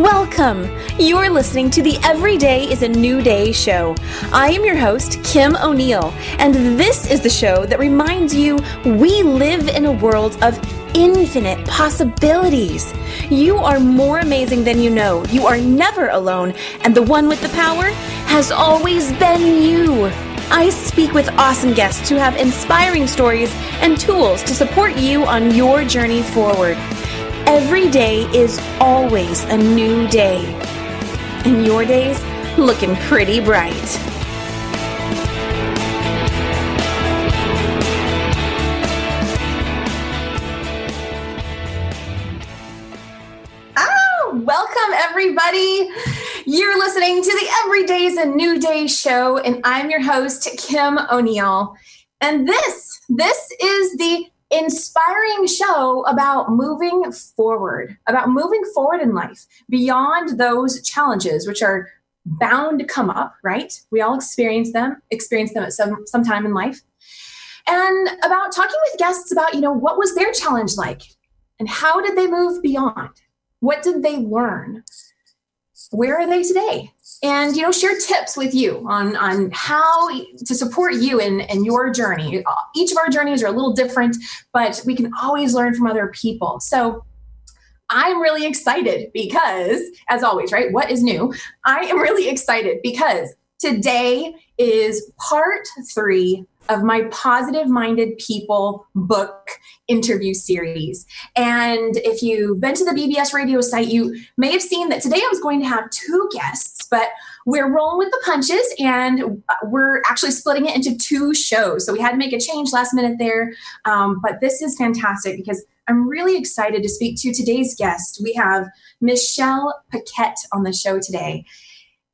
Welcome! You're listening to the Every Day is a New Day show. I am your host, Kim O'Neill, and this is the show that reminds you we live in a world of infinite possibilities. You are more amazing than you know. You are never alone, and the one with the power has always been you. I speak with awesome guests who have inspiring stories and tools to support you on your journey forward. Every day is always a new day. And your day's looking pretty bright. Oh, welcome everybody. You're listening to the Every Day is a New Day show, and I'm your host, Kim O'Neill. And this, this is the inspiring show about moving forward, about moving forward in life beyond those challenges, which are bound to come up, right? We all experience them, experience them at some some time in life. And about talking with guests about, you know, what was their challenge like? And how did they move beyond? What did they learn? Where are they today? And you know share tips with you on on how to support you in in your journey each of our journeys are a little different but we can always learn from other people so I'm really excited because, as always, right? What is new? I am really excited because today is part three of my Positive Minded People book interview series. And if you've been to the BBS radio site, you may have seen that today I was going to have two guests, but we're rolling with the punches and we're actually splitting it into two shows. So we had to make a change last minute there. Um, but this is fantastic because I'm really excited to speak to today's guest. We have Michelle Paquette on the show today.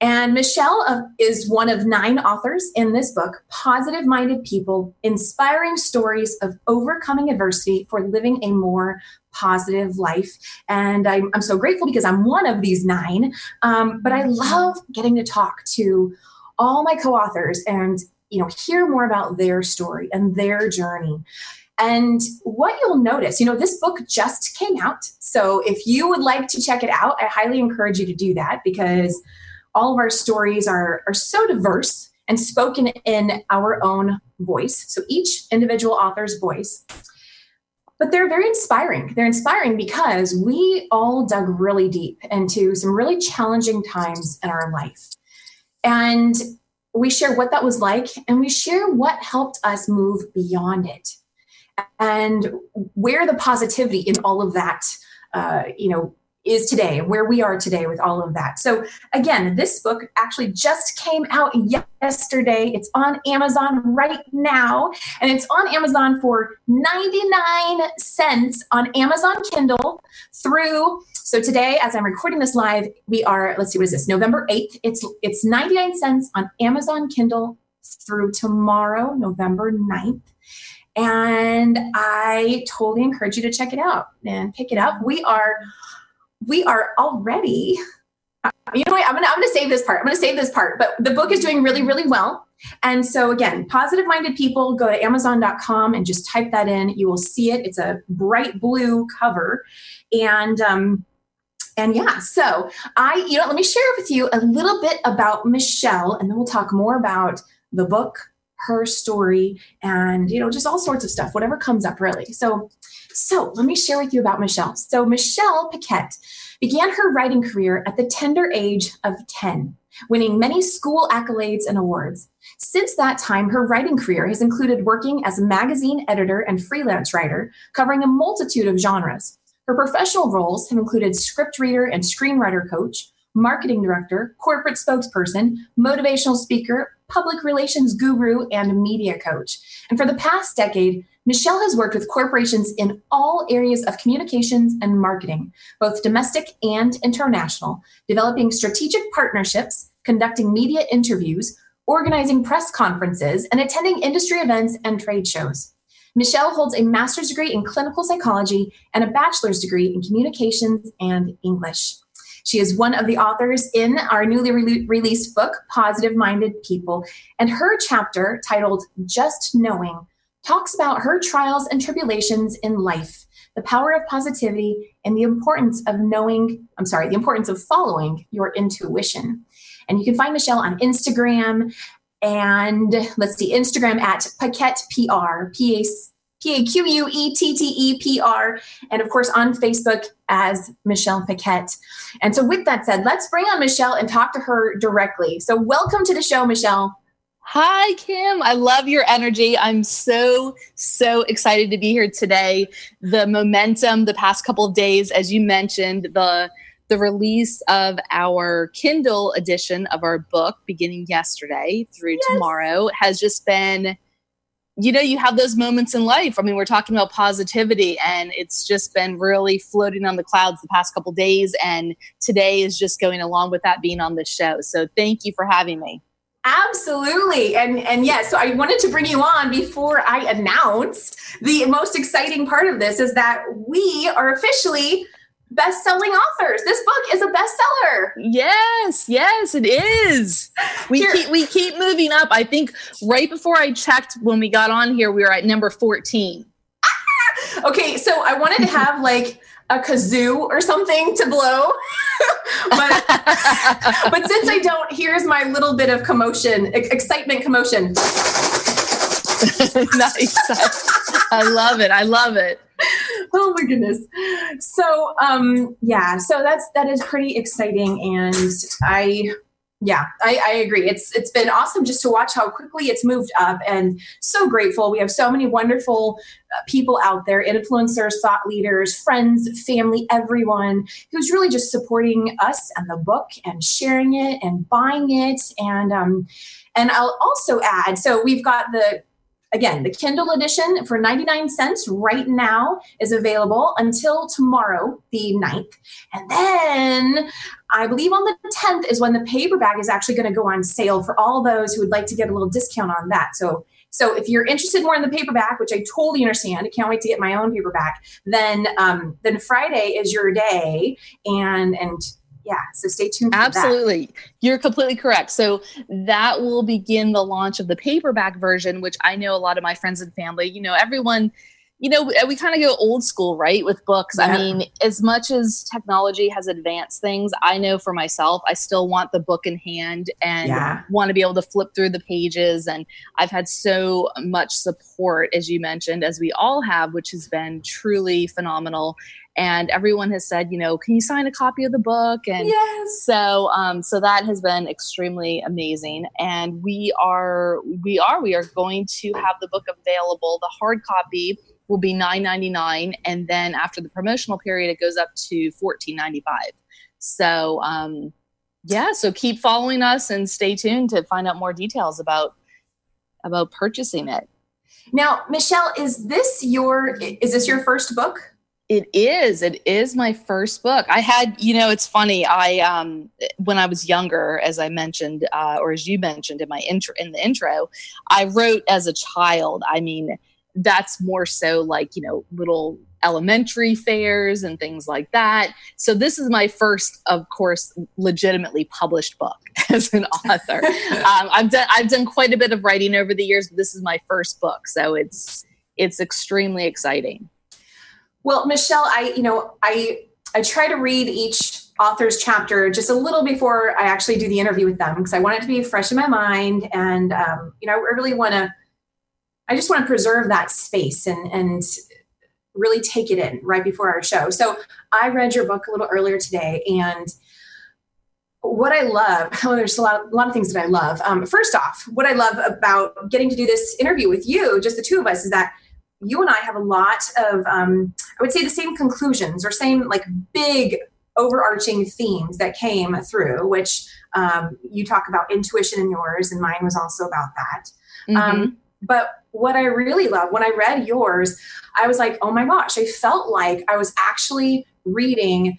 And Michelle uh, is one of nine authors in this book, Positive Minded People Inspiring Stories of Overcoming Adversity for Living a More Positive Life. And I'm, I'm so grateful because I'm one of these nine. Um, but I love getting to talk to all my co authors and you know hear more about their story and their journey and what you'll notice, you know, this book just came out. So if you would like to check it out, I highly encourage you to do that because all of our stories are, are so diverse and spoken in our own voice. So each individual author's voice. But they're very inspiring. They're inspiring because we all dug really deep into some really challenging times in our life. And we share what that was like and we share what helped us move beyond it and where the positivity in all of that uh, you know is today where we are today with all of that. So, again, this book actually just came out yesterday. It's on Amazon right now, and it's on Amazon for 99 cents on Amazon Kindle through. So today, as I'm recording this live, we are, let's see, what is this? November 8th. It's it's 99 cents on Amazon Kindle through tomorrow, November 9th. And I totally encourage you to check it out and pick it up. We are we are already you know what i'm gonna i'm gonna save this part i'm gonna save this part but the book is doing really really well. And so again positive minded people go to amazon.com and just type that in. You will see it. It's a bright blue cover. And um and yeah so i you know let me share with you a little bit about michelle and then we'll talk more about the book her story and you know just all sorts of stuff whatever comes up really so so let me share with you about Michelle. So Michelle Paquette began her writing career at the tender age of 10, winning many school accolades and awards. Since that time, her writing career has included working as a magazine editor and freelance writer, covering a multitude of genres. Her professional roles have included script reader and screenwriter coach, marketing director, corporate spokesperson, motivational speaker, public relations guru, and media coach. And for the past decade, Michelle has worked with corporations in all areas of communications and marketing, both domestic and international, developing strategic partnerships, conducting media interviews, organizing press conferences, and attending industry events and trade shows. Michelle holds a master's degree in clinical psychology and a bachelor's degree in communications and English. She is one of the authors in our newly re- released book, Positive Minded People, and her chapter titled Just Knowing talks about her trials and tribulations in life, the power of positivity, and the importance of knowing, I'm sorry, the importance of following your intuition. And you can find Michelle on Instagram and let's see, Instagram at Paquette PR, P A P A Q U E T T E P R, and of course on Facebook as Michelle Paquette. And so, with that said, let's bring on Michelle and talk to her directly. So, welcome to the show, Michelle. Hi, Kim. I love your energy. I'm so, so excited to be here today. The momentum the past couple of days, as you mentioned, the the release of our Kindle edition of our book beginning yesterday through yes. tomorrow has just been you know you have those moments in life. I mean we're talking about positivity and it's just been really floating on the clouds the past couple days and today is just going along with that being on the show. So thank you for having me. Absolutely. And and yes, yeah, so I wanted to bring you on before I announce the most exciting part of this is that we are officially best-selling authors. This book is a bestseller. Yes, yes, it is. We here. keep we keep moving up. I think right before I checked when we got on here, we were at number 14. Ah! okay, so I wanted to have like a kazoo or something to blow. but, but since I don't, here's my little bit of commotion, excitement commotion. nice. I love it. I love it. oh my goodness. So um yeah, so that's that is pretty exciting and I yeah, I, I, agree. It's it's been awesome just to watch how quickly it's moved up, and so grateful. We have so many wonderful uh, people out there, influencers, thought leaders, friends, family, everyone who's really just supporting us and the book and sharing it and buying it. And um, and I'll also add, so we've got the Again, the Kindle edition for 99 cents right now is available until tomorrow, the 9th. And then I believe on the 10th is when the paperback is actually going to go on sale for all those who would like to get a little discount on that. So so if you're interested more in the paperback, which I totally understand, I can't wait to get my own paperback, then um, then Friday is your day and and yeah so stay tuned absolutely. You're completely correct. So that will begin the launch of the paperback version which i know a lot of my friends and family you know everyone you know we kind of go old school right with books yeah. i mean as much as technology has advanced things i know for myself i still want the book in hand and yeah. want to be able to flip through the pages and i've had so much support as you mentioned as we all have which has been truly phenomenal and everyone has said, you know, can you sign a copy of the book? And yes. so, um, so that has been extremely amazing. And we are, we are, we are going to have the book available. The hard copy will be nine ninety nine, and then after the promotional period, it goes up to fourteen ninety five. So, um, yeah, so keep following us and stay tuned to find out more details about about purchasing it. Now, Michelle, is this your is this your first book? It is. It is my first book. I had, you know, it's funny. I um when I was younger, as I mentioned, uh, or as you mentioned in my intro in the intro, I wrote as a child. I mean, that's more so like you know little elementary fairs and things like that. So this is my first, of course, legitimately published book as an author. um, I've done I've done quite a bit of writing over the years, but this is my first book, so it's it's extremely exciting. Well, Michelle, I you know I I try to read each author's chapter just a little before I actually do the interview with them because I want it to be fresh in my mind, and um, you know I really want to. I just want to preserve that space and and really take it in right before our show. So I read your book a little earlier today, and what I love, well, there's a lot, of, a lot of things that I love. Um, first off, what I love about getting to do this interview with you, just the two of us, is that you and I have a lot of, um, I would say, the same conclusions or same like big overarching themes that came through, which um, you talk about intuition in yours, and mine was also about that. Mm-hmm. Um, but what I really love when I read yours, I was like, oh my gosh, I felt like I was actually reading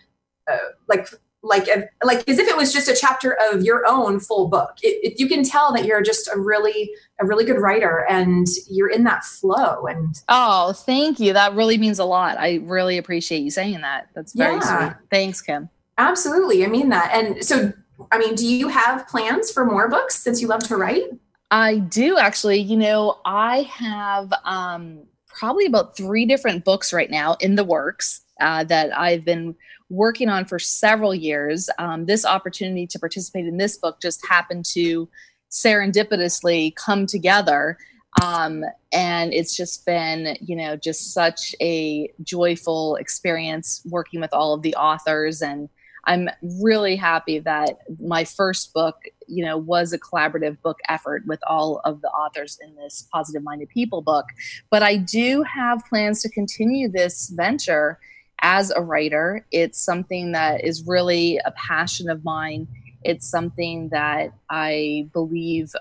uh, like like a, like as if it was just a chapter of your own full book. It, it, you can tell that you're just a really a really good writer and you're in that flow. And oh, thank you. That really means a lot. I really appreciate you saying that. That's very yeah. sweet. Thanks, Kim. Absolutely, I mean that. And so, I mean, do you have plans for more books since you love to write? I do actually. You know, I have um, probably about three different books right now in the works uh, that I've been working on for several years. Um, this opportunity to participate in this book just happened to serendipitously come together. Um, and it's just been, you know, just such a joyful experience working with all of the authors and I'm really happy that my first book, you know, was a collaborative book effort with all of the authors in this Positive Minded People book. But I do have plans to continue this venture as a writer. It's something that is really a passion of mine. It's something that I believe,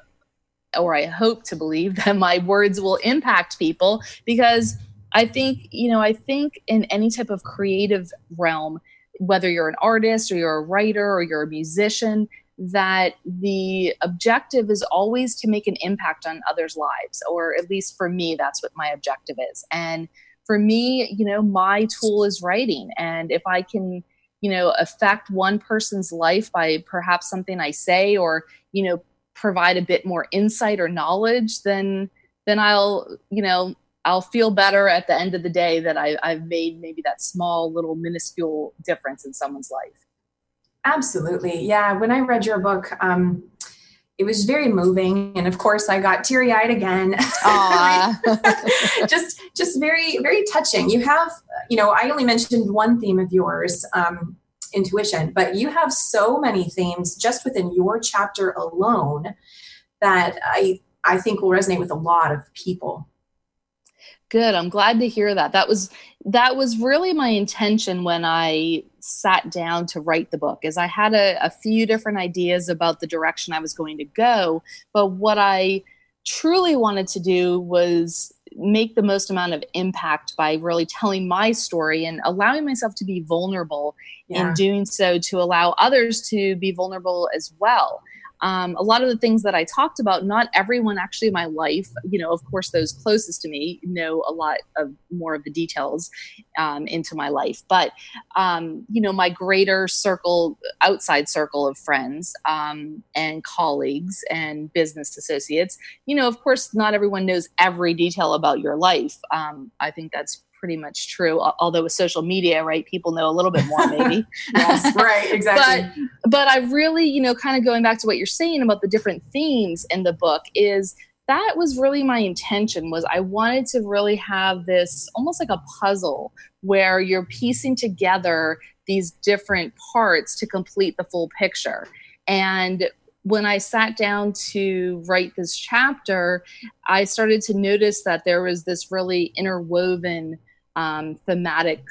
or I hope to believe, that my words will impact people because I think, you know, I think in any type of creative realm, whether you're an artist or you're a writer or you're a musician, that the objective is always to make an impact on others' lives, or at least for me, that's what my objective is. And for me, you know, my tool is writing. And if I can, you know, affect one person's life by perhaps something I say or, you know, provide a bit more insight or knowledge, then then I'll, you know, I'll feel better at the end of the day that I, I've made maybe that small little minuscule difference in someone's life. Absolutely. Yeah. When I read your book, um, it was very moving and of course i got teary-eyed again just just very very touching you have you know i only mentioned one theme of yours um, intuition but you have so many themes just within your chapter alone that i i think will resonate with a lot of people good. I'm glad to hear that. That was that was really my intention when i sat down to write the book is i had a, a few different ideas about the direction i was going to go but what i truly wanted to do was make the most amount of impact by really telling my story and allowing myself to be vulnerable yeah. in doing so to allow others to be vulnerable as well um, a lot of the things that I talked about, not everyone actually in my life, you know, of course, those closest to me know a lot of more of the details um, into my life. But, um, you know, my greater circle, outside circle of friends um, and colleagues and business associates, you know, of course, not everyone knows every detail about your life. Um, I think that's pretty much true. Although with social media, right, people know a little bit more, maybe. yes, right, exactly. but but I really, you know, kind of going back to what you're saying about the different themes in the book is that was really my intention was i wanted to really have this almost like a puzzle where you're piecing together these different parts to complete the full picture and when I sat down to write this chapter, I started to notice that there was this really interwoven um, thematic,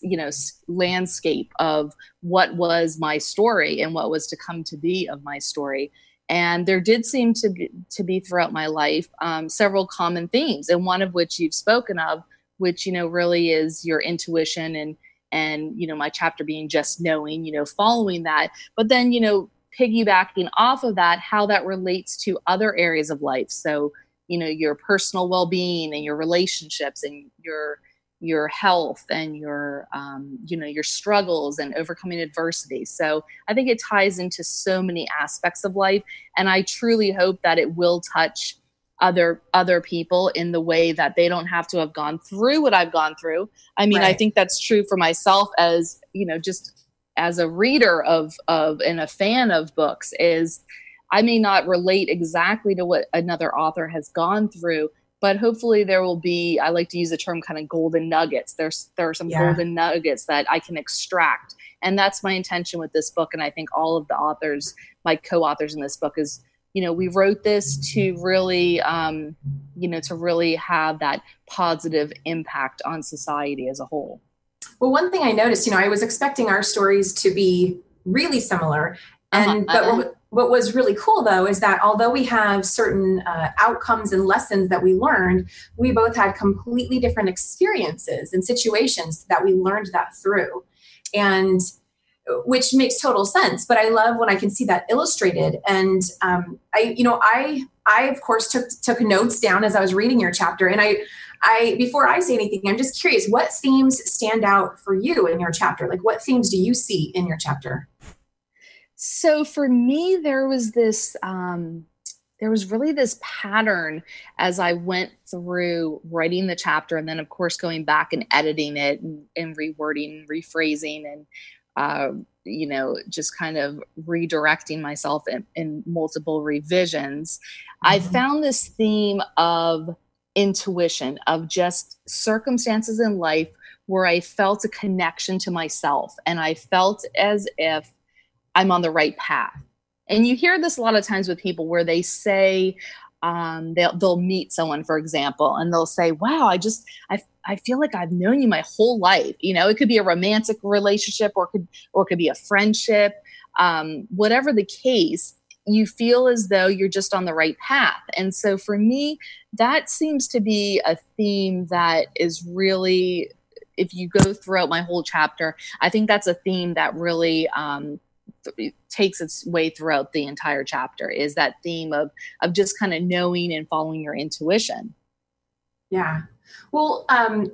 you know, landscape of what was my story and what was to come to be of my story. And there did seem to be, to be throughout my life um, several common themes, and one of which you've spoken of, which you know really is your intuition and and you know my chapter being just knowing, you know, following that. But then you know piggybacking off of that, how that relates to other areas of life. So you know your personal well-being and your relationships and your your health and your um, you know your struggles and overcoming adversity so i think it ties into so many aspects of life and i truly hope that it will touch other other people in the way that they don't have to have gone through what i've gone through i mean right. i think that's true for myself as you know just as a reader of of and a fan of books is i may not relate exactly to what another author has gone through but hopefully there will be i like to use the term kind of golden nuggets there's there are some yeah. golden nuggets that i can extract and that's my intention with this book and i think all of the authors my co-authors in this book is you know we wrote this to really um, you know to really have that positive impact on society as a whole well one thing i noticed you know i was expecting our stories to be really similar and uh-huh. but uh-huh. What, was really cool though is that although we have certain uh, outcomes and lessons that we learned we both had completely different experiences and situations that we learned that through. And which makes total sense but i love when i can see that illustrated. And um, i you know i i of course took took notes down as i was reading your chapter. And i i before i say anything i'm just curious what themes stand out for you in your chapter? Like what themes do you see in your chapter so for me, there was this um, there was really this pattern as I went through writing the chapter and then, of course, going back and editing it and, and rewording, rephrasing, and, uh, you know, just kind of redirecting myself in, in multiple revisions. Mm-hmm. I found this theme of intuition, of just circumstances in life where I felt a connection to myself and I felt as if I'm on the right path and you hear this a lot of times with people where they say um, they'll they'll meet someone, for example, and they'll say, "Wow, I just I I feel like I've known you my whole life." You know, it could be a romantic relationship, or could or it could be a friendship, um, whatever the case. You feel as though you're just on the right path. And so for me, that seems to be a theme that is really, if you go throughout my whole chapter, I think that's a theme that really um, takes its way throughout the entire chapter is that theme of of just kind of knowing and following your intuition. Yeah. Well um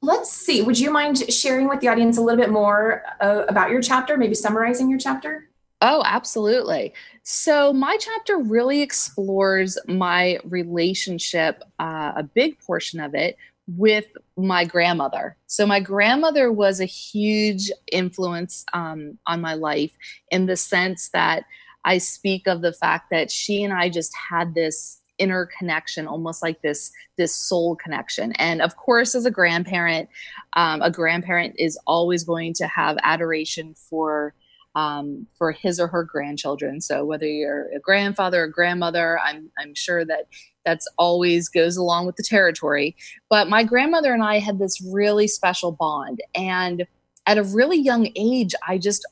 let's see. Would you mind sharing with the audience a little bit more uh, about your chapter maybe summarizing your chapter? Oh, absolutely. So, my chapter really explores my relationship, uh, a big portion of it, with my grandmother. So my grandmother was a huge influence um, on my life in the sense that I speak of the fact that she and I just had this inner connection almost like this this soul connection and of course as a grandparent um, a grandparent is always going to have adoration for um, for his or her grandchildren. So whether you're a grandfather or grandmother, I'm I'm sure that that's always goes along with the territory. But my grandmother and I had this really special bond, and at a really young age, I just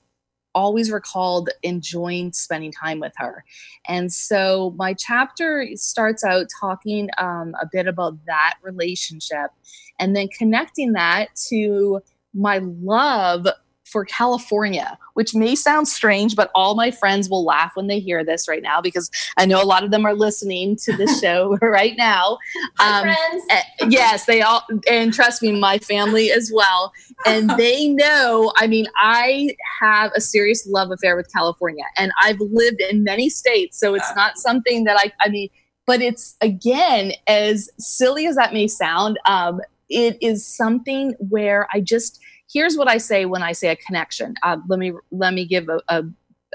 always recalled enjoying spending time with her. And so my chapter starts out talking um, a bit about that relationship and then connecting that to my love for California, which may sound strange, but all my friends will laugh when they hear this right now because I know a lot of them are listening to this show right now. Um, friends. Eh, yes, they all, and trust me, my family as well. And they know, I mean, I have a serious love affair with California, and I've lived in many states, so it's not something that I, I mean, but it's again, as silly as that may sound, um, it is something where I just, here's what I say when I say a connection. Uh, let me let me give a, a,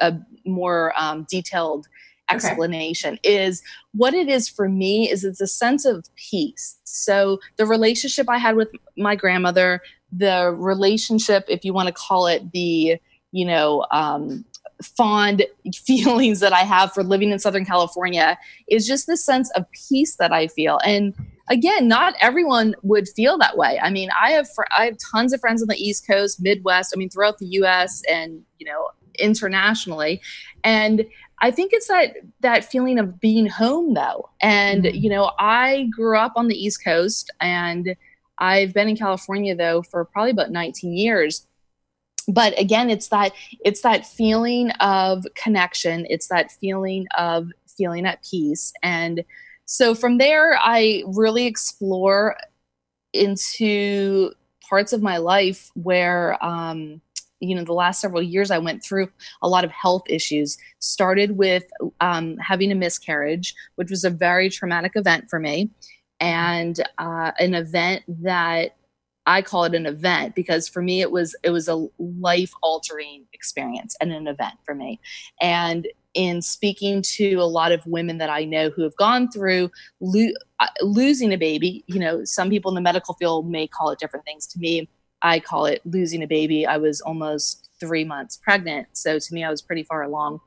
a more um, detailed explanation okay. is what it is for me is it's a sense of peace so the relationship i had with my grandmother the relationship if you want to call it the you know um, fond feelings that i have for living in southern california is just this sense of peace that i feel and again, not everyone would feel that way. I mean, I have fr- I have tons of friends on the East Coast, Midwest. I mean, throughout the U.S. and you know internationally, and I think it's that that feeling of being home though. And mm-hmm. you know, I grew up on the East Coast, and I've been in California though for probably about 19 years. But again, it's that it's that feeling of connection. It's that feeling of feeling at peace and so from there, I really explore into parts of my life where, um, you know, the last several years I went through a lot of health issues. Started with um, having a miscarriage, which was a very traumatic event for me, and uh, an event that I call it an event because for me it was it was a life altering experience and an event for me. And in speaking to a lot of women that I know who have gone through lo- uh, losing a baby, you know, some people in the medical field may call it different things. To me, I call it losing a baby. I was almost three months pregnant. So to me, I was pretty far along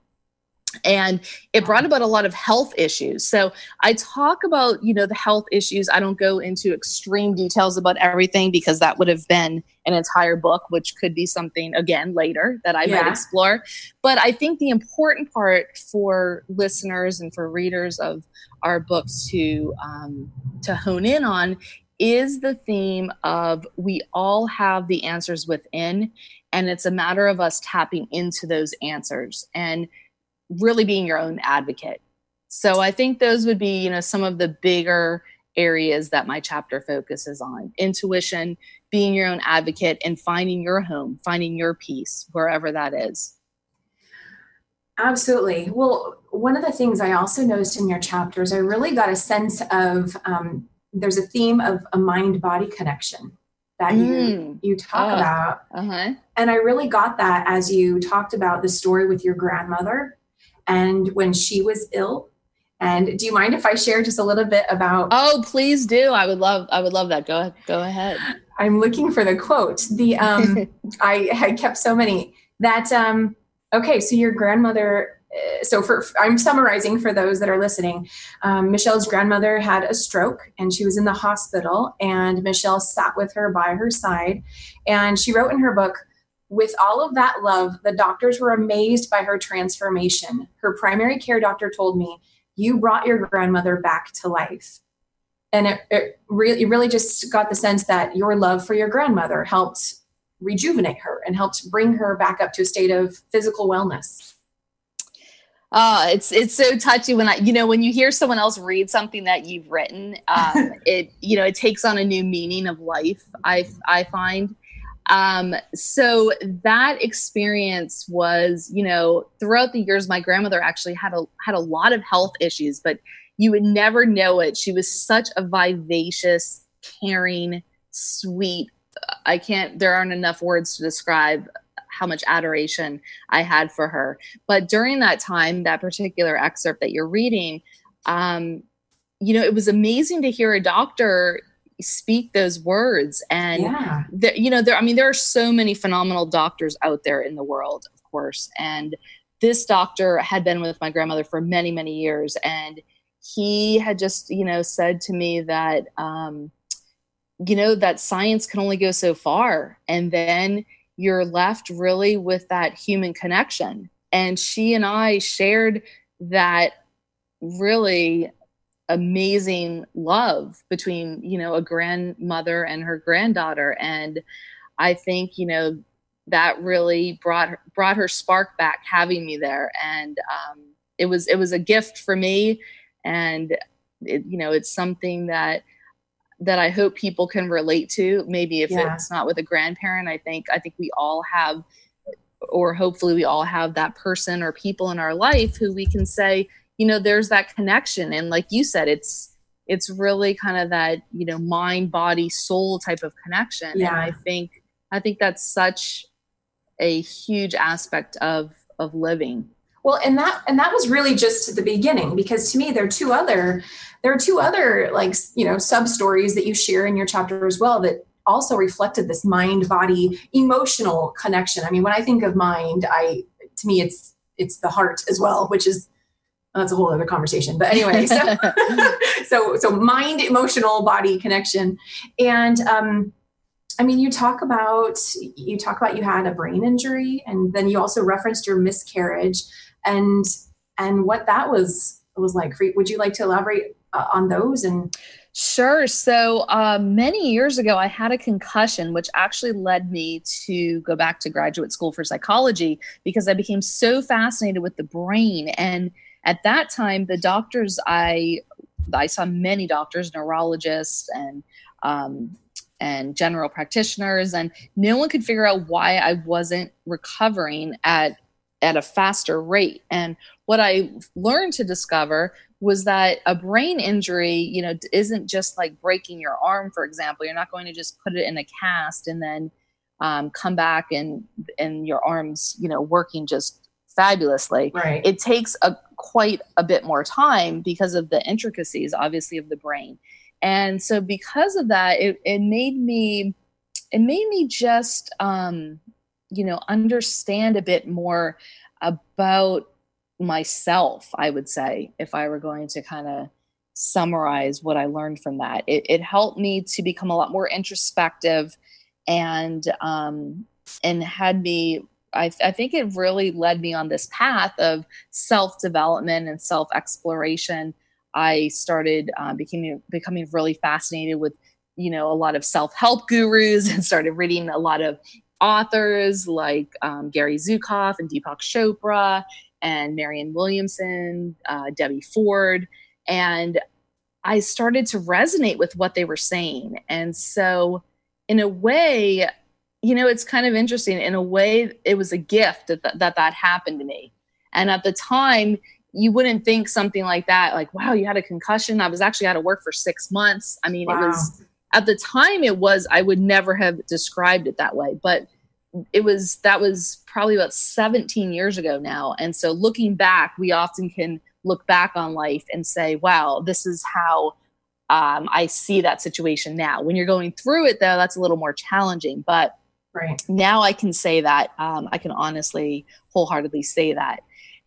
and it brought about a lot of health issues. So i talk about you know the health issues. I don't go into extreme details about everything because that would have been an entire book which could be something again later that i yeah. might explore. But i think the important part for listeners and for readers of our books to um, to hone in on is the theme of we all have the answers within and it's a matter of us tapping into those answers. And really being your own advocate. So I think those would be, you know, some of the bigger areas that my chapter focuses on intuition, being your own advocate, and finding your home, finding your peace, wherever that is. Absolutely. Well, one of the things I also noticed in your chapters, I really got a sense of um, there's a theme of a mind body connection that mm. you you talk oh. about, uh-huh. and I really got that as you talked about the story with your grandmother and when she was ill. And do you mind if I share just a little bit about? Oh, please do. I would love. I would love that. Go ahead. Go ahead. I'm looking for the quote. The um, I had kept so many that um. Okay, so your grandmother so for i'm summarizing for those that are listening um, michelle's grandmother had a stroke and she was in the hospital and michelle sat with her by her side and she wrote in her book with all of that love the doctors were amazed by her transformation her primary care doctor told me you brought your grandmother back to life and it, it really it really just got the sense that your love for your grandmother helped rejuvenate her and helped bring her back up to a state of physical wellness Oh, it's it's so touchy when I you know when you hear someone else read something that you've written, um, it you know it takes on a new meaning of life. I I find. Um, so that experience was you know throughout the years, my grandmother actually had a had a lot of health issues, but you would never know it. She was such a vivacious, caring, sweet. I can't. There aren't enough words to describe how much adoration I had for her. But during that time, that particular excerpt that you're reading, um, you know, it was amazing to hear a doctor speak those words. And, yeah. the, you know, there, I mean, there are so many phenomenal doctors out there in the world, of course. And this doctor had been with my grandmother for many, many years. And he had just, you know, said to me that, um, you know, that science can only go so far. And then you're left really with that human connection. And she and I shared that really amazing love between, you know, a grandmother and her granddaughter. And I think, you know, that really brought her, brought her spark back having me there. And um, it was, it was a gift for me. And, it, you know, it's something that that I hope people can relate to. Maybe if yeah. it's not with a grandparent, I think I think we all have or hopefully we all have that person or people in our life who we can say, you know, there's that connection and like you said it's it's really kind of that, you know, mind, body, soul type of connection. Yeah. And I think I think that's such a huge aspect of of living. Well, and that and that was really just the beginning because to me there are two other there are two other like you know sub stories that you share in your chapter as well that also reflected this mind body emotional connection. I mean, when I think of mind, I to me it's it's the heart as well, which is that's a whole other conversation. But anyway, so so so mind, emotional, body connection, and um, I mean, you talk about you talk about you had a brain injury, and then you also referenced your miscarriage and and what that was was like. Would you like to elaborate uh, on those and Sure. So uh, many years ago, I had a concussion, which actually led me to go back to graduate school for psychology because I became so fascinated with the brain. And at that time, the doctors I I saw many doctors, neurologists, and um, and general practitioners, and no one could figure out why I wasn't recovering at at a faster rate. And what I learned to discover was that a brain injury, you know, isn't just like breaking your arm, for example. You're not going to just put it in a cast and then um, come back and and your arms, you know, working just fabulously. Right. It takes a quite a bit more time because of the intricacies, obviously, of the brain. And so, because of that, it, it made me it made me just um, you know understand a bit more about myself i would say if i were going to kind of summarize what i learned from that it, it, helped me to become a lot more introspective and um and had me I, I think it really led me on this path of self development and self exploration i started uh, becoming becoming really fascinated with you know a lot of self help gurus and started reading a lot of authors like um, Gary Zukav and Deepak Chopra and Marianne Williamson, uh, Debbie Ford. And I started to resonate with what they were saying. And so, in a way, you know, it's kind of interesting. In a way, it was a gift that that, that, that happened to me. And at the time, you wouldn't think something like that, like, wow, you had a concussion. I was actually out of work for six months. I mean, wow. it was at the time, it was, I would never have described it that way. But it was, that was probably about 17 years ago now. And so looking back, we often can look back on life and say, wow, this is how um, I see that situation now. When you're going through it, though, that's a little more challenging. But right. now I can say that. Um, I can honestly, wholeheartedly say that.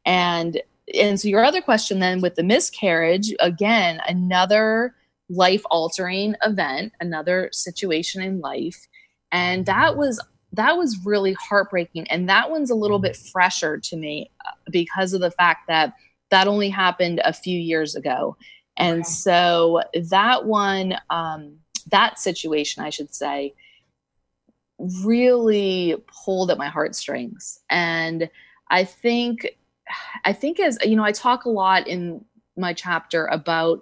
And and so your other question then with the miscarriage, again, another life altering event, another situation in life. And that was that was really heartbreaking and that one's a little bit fresher to me uh, because of the fact that that only happened a few years ago and okay. so that one um, that situation i should say really pulled at my heartstrings. And i think i think as you know i talk a lot in my chapter about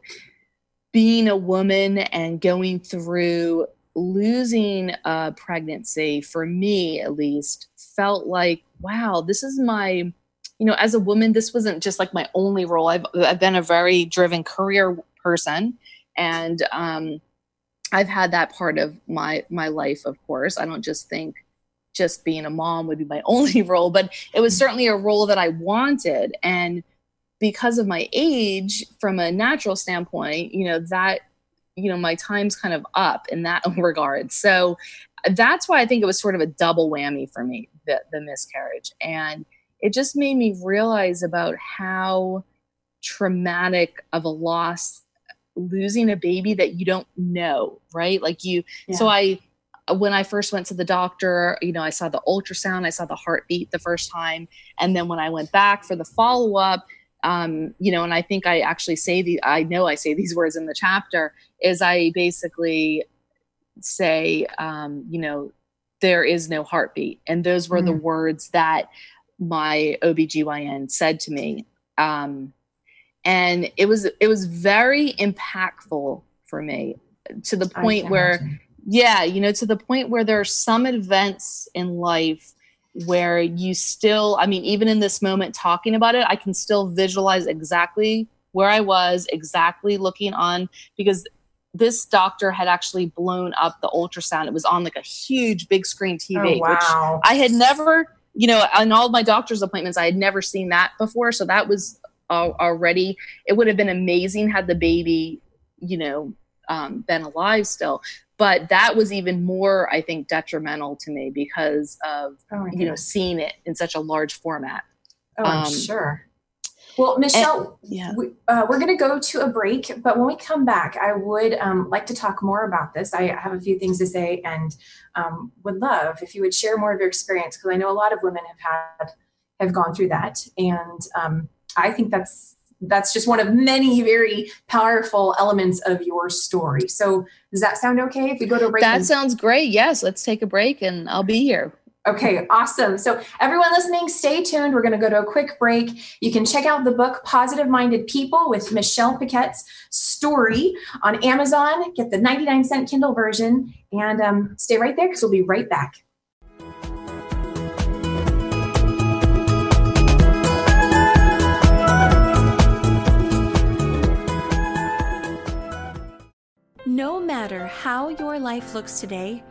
being a woman and going through losing a pregnancy for me at least felt like wow this is my you know as a woman this wasn't just like my only role. I've, I've been a very driven career person. And um, i've had that part of my my life of course. I don't just think just being a mom would be my only role but it was certainly a role that i wanted. And because of my age from a natural standpoint you know that you know my time's kind of up in that regard. So that's why i think it was sort of a double whammy for me the, the miscarriage. And it just made me realize about how traumatic of a loss losing a baby that you don't know right like you yeah. so i when i first went to the doctor you know i saw the ultrasound i saw the heartbeat the first time and then when i went back for the follow-up um, you know, and I think I actually say the, I know I say these words in the chapter, is I basically say, um, you know, there is no heartbeat. And those were mm. the words that my OBGYN said to me. Um, and it was, it was very impactful for me to the point where, imagine. yeah, you know, to the point where there are some events in life where you still, I mean, even in this moment talking about it, I can still visualize exactly where I was, exactly looking on, because this doctor had actually blown up the ultrasound. It was on like a huge big screen TV, oh, wow. which I had never, you know, on all my doctor's appointments, I had never seen that before. So that was already, it would have been amazing had the baby, you know, um, been alive still. But that was even more i think detrimental to me because of oh you know seeing it in such a large format. Oh i'm um, sure. Well michelle and, yeah. we, uh, we're going to go to a break but when we come back i would um, like to talk more about this. I have a few things to say and um, would love if you would share more of your experience because i know a lot of women have had have gone through that. And um, i think that's that's just one of many very powerful elements of your story. So does that sound okay if we go to break? That sounds great. Yes, let's take a break and I'll be here. Okay, awesome. So, everyone listening, stay tuned. We're going to go to a quick break. You can check out the book Positive Minded People with Michelle Paquette's story on Amazon. Get the 99 cent Kindle version and um, stay right there because we'll be right back. No matter how your life looks today,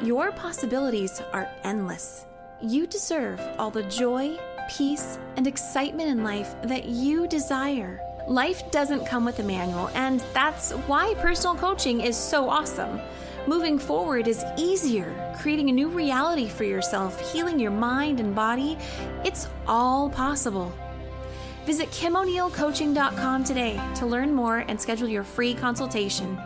your possibilities are endless. You deserve all the joy, peace, and excitement in life that you desire. Life doesn't come with a manual, and that's why personal coaching is so awesome. Moving forward is easier, creating a new reality for yourself, healing your mind and body. It's all possible. Visit KimO'NeillCoaching.com today to learn more and schedule your free consultation.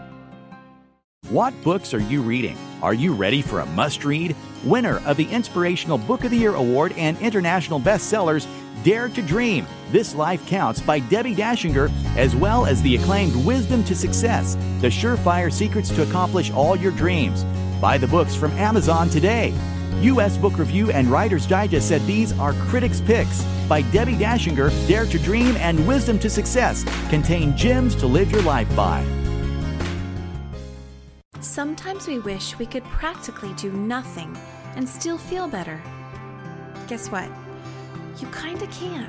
What books are you reading? Are you ready for a must read? Winner of the Inspirational Book of the Year Award and international bestsellers, Dare to Dream This Life Counts by Debbie Dachinger, as well as the acclaimed Wisdom to Success The Surefire Secrets to Accomplish All Your Dreams. Buy the books from Amazon today. U.S. Book Review and Writer's Digest said these are critics' picks by Debbie Dachinger, Dare to Dream and Wisdom to Success contain gems to live your life by. Sometimes we wish we could practically do nothing and still feel better. Guess what? You kinda can.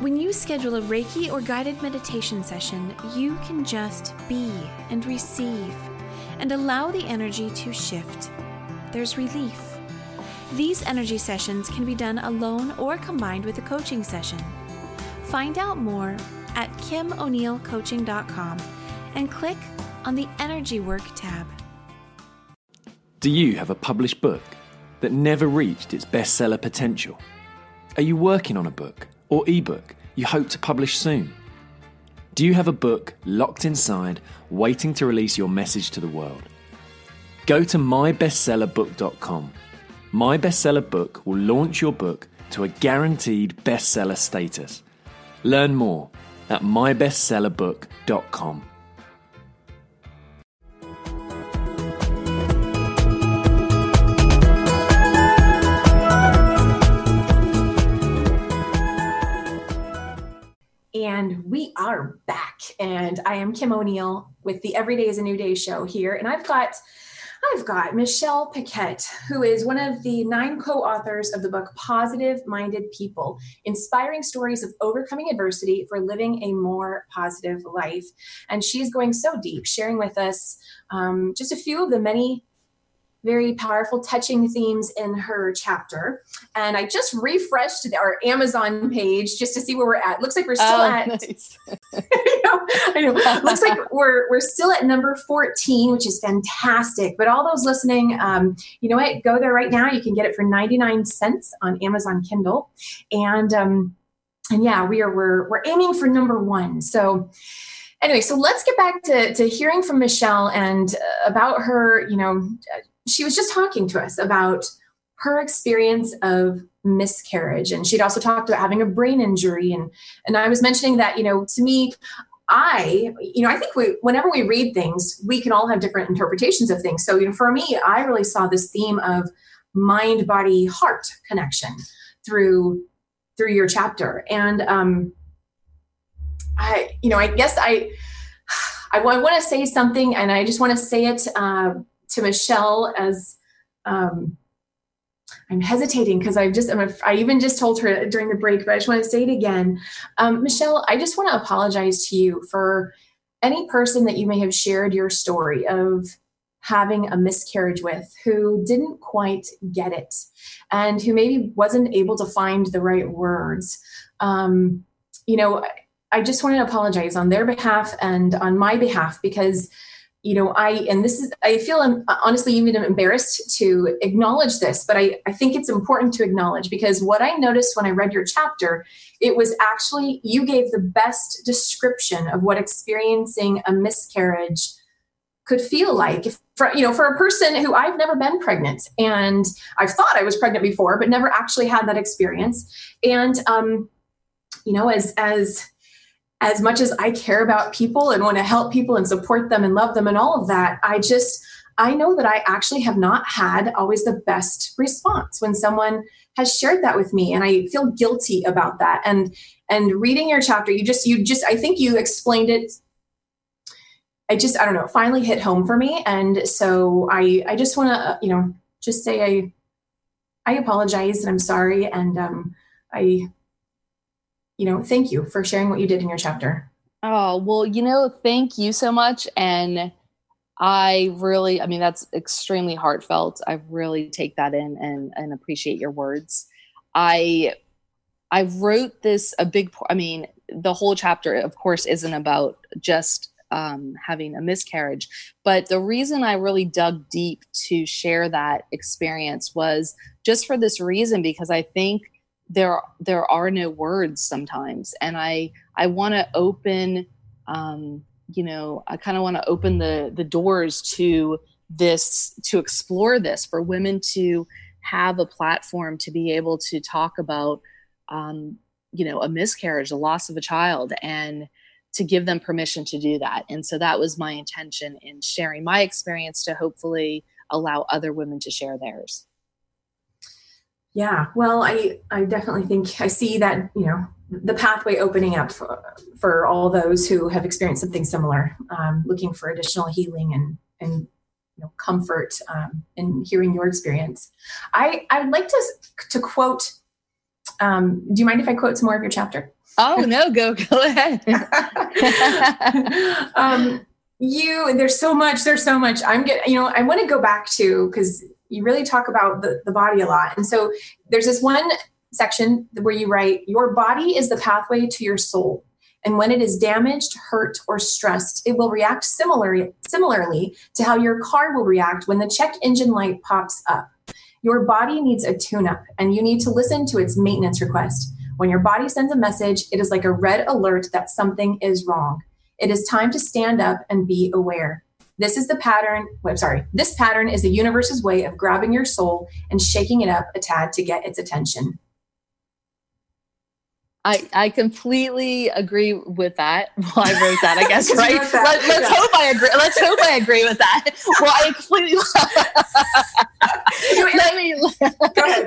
When you schedule a Reiki or guided meditation session, you can just be and receive and allow the energy to shift. There's relief. These energy sessions can be done alone or combined with a coaching session. Find out more at kimoneilcoaching.com and click on the Energy Work tab. Do you have a published book that never reached its bestseller potential? Are you working on a book or ebook you hope to publish soon? Do you have a book locked inside, waiting to release your message to the world? Go to mybestsellerbook.com. My Bestseller Book will launch your book to a guaranteed bestseller status. Learn more at mybestsellerbook.com. And we are back. And I am Kim O'Neill with the Every Day is a New Day show here. And I've got I've got Michelle Paquette, who is one of the nine co-authors of the book Positive Minded People: Inspiring Stories of Overcoming Adversity for Living a More Positive Life. And she's going so deep, sharing with us um, just a few of the many very powerful, touching themes in her chapter. And I just refreshed our Amazon page just to see where we're at. Looks like we're still Oh, at. nice. I know, I know. Looks like we're we're still at number 14, which is fantastic. But all those listening, um, you know what? Go there right now. You can get it for 99 cents on Amazon Kindle. And um, and yeah, we are we're we're aiming for number one. So anyway, so let's get back to, to hearing from Michelle and uh, about her, you know, she was just talking to us about her experience of miscarriage. And she'd also talked about having a brain injury. And and I was mentioning that, you know, to me I, you know, I think we, whenever we read things, we can all have different interpretations of things. So, you know, for me, I really saw this theme of mind, body, heart connection through through your chapter, and um, I, you know, I guess I, I, want to say something, and I just want to say it uh, to Michelle as. Um, I'm hesitating because I've just, I'm a, I even just told her during the break, but I just want to say it again. Um, Michelle, I just want to apologize to you for any person that you may have shared your story of having a miscarriage with who didn't quite get it and who maybe wasn't able to find the right words. Um, you know, I just want to apologize on their behalf and on my behalf because you know i and this is i feel i'm honestly even embarrassed to acknowledge this but I, I think it's important to acknowledge because what i noticed when i read your chapter it was actually you gave the best description of what experiencing a miscarriage could feel like if, for you know for a person who i've never been pregnant and i've thought i was pregnant before but never actually had that experience. And um you know as as as much as I care about people and want to help people and support them and love them and all of that, I just, I know that I actually have not had always the best response when someone has shared that with me. And I feel guilty about that. And, and reading your chapter, you just, you just, I think you explained it. I just, I don't know, finally hit home for me. And so I, I just want to, you know, just say I, I apologize and I'm sorry. And um, I, you know, thank you for sharing what you did in your chapter. Oh, well, you know, thank you so much. And I really, I mean, that's extremely heartfelt. I really take that in and, and appreciate your words. I, I wrote this a big, I mean, the whole chapter, of course, isn't about just um, having a miscarriage. But the reason I really dug deep to share that experience was just for this reason, because I think there there are no words sometimes. And i i want to open um you know i kind of want to open the the doors to this to explore this for women to have a platform to be able to talk about um you know a miscarriage the loss of a child and to give them permission to do that. And so that was my intention in sharing my experience to hopefully allow other women to share theirs yeah, well, I I definitely think I see that you know the pathway opening up for, for all those who have experienced something similar, um, looking for additional healing and and you know comfort um, in hearing your experience. I I would like to to quote. Um, do you mind if I quote some more of your chapter? Oh no, go go ahead. um, you there's so much there's so much i'm getting you know i want to go back to because you really talk about the, the body a lot. And so there's this one section where you write your body is the pathway to your soul. And when it is damaged hurt or stressed it will react similarly similarly to how your car will react when the check engine light pops up. Your body needs a tune up and you need to listen to its maintenance request. When your body sends a message it is like a red alert that something is wrong. It is time to stand up and be aware. This is the pattern. I'm sorry. This pattern is the universe's way of grabbing your soul and shaking it up a tad to get its attention. I, I completely agree with that. Well, I wrote that, I guess, right? Let, us yeah. hope I agree. Let's hope I agree with that. Well, I completely. let me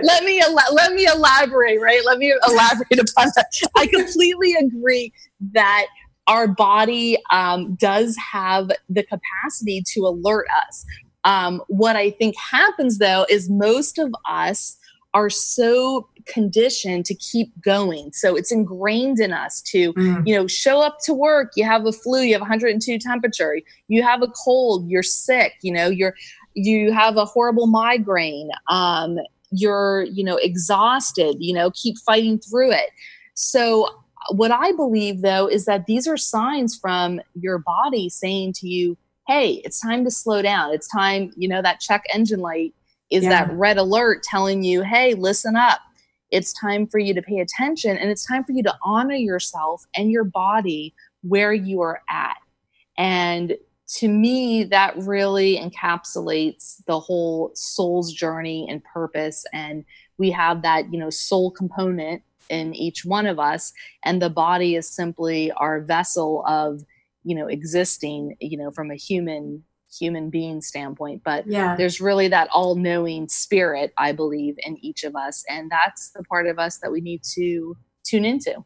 let me let me elaborate. Right? Let me elaborate upon that. I completely agree that our body um, does have the capacity to alert us. Um, what I think happens though is most of us are so conditioned to keep going. So it's ingrained in us to, mm. you know, show up to work. You have a flu, you have 102 temperature, you have a cold, you're sick, you know, you're, you have a horrible migraine, um, you're, you know, exhausted, you know, keep fighting through it. So what I believe though is that these are signs from your body saying to you, hey, it's time to slow down. It's time, you know, that check engine light is yeah. that red alert telling you, hey, listen up. It's time for you to pay attention and it's time for you to honor yourself and your body where you are at. And to me, that really encapsulates the whole soul's journey and purpose. And we have that, you know, soul component in each one of us and the body is simply our vessel of you know existing you know from a human human being standpoint. But yeah. there's really that all-knowing spirit i believe in each of us and that's the part of us that we need to tune into.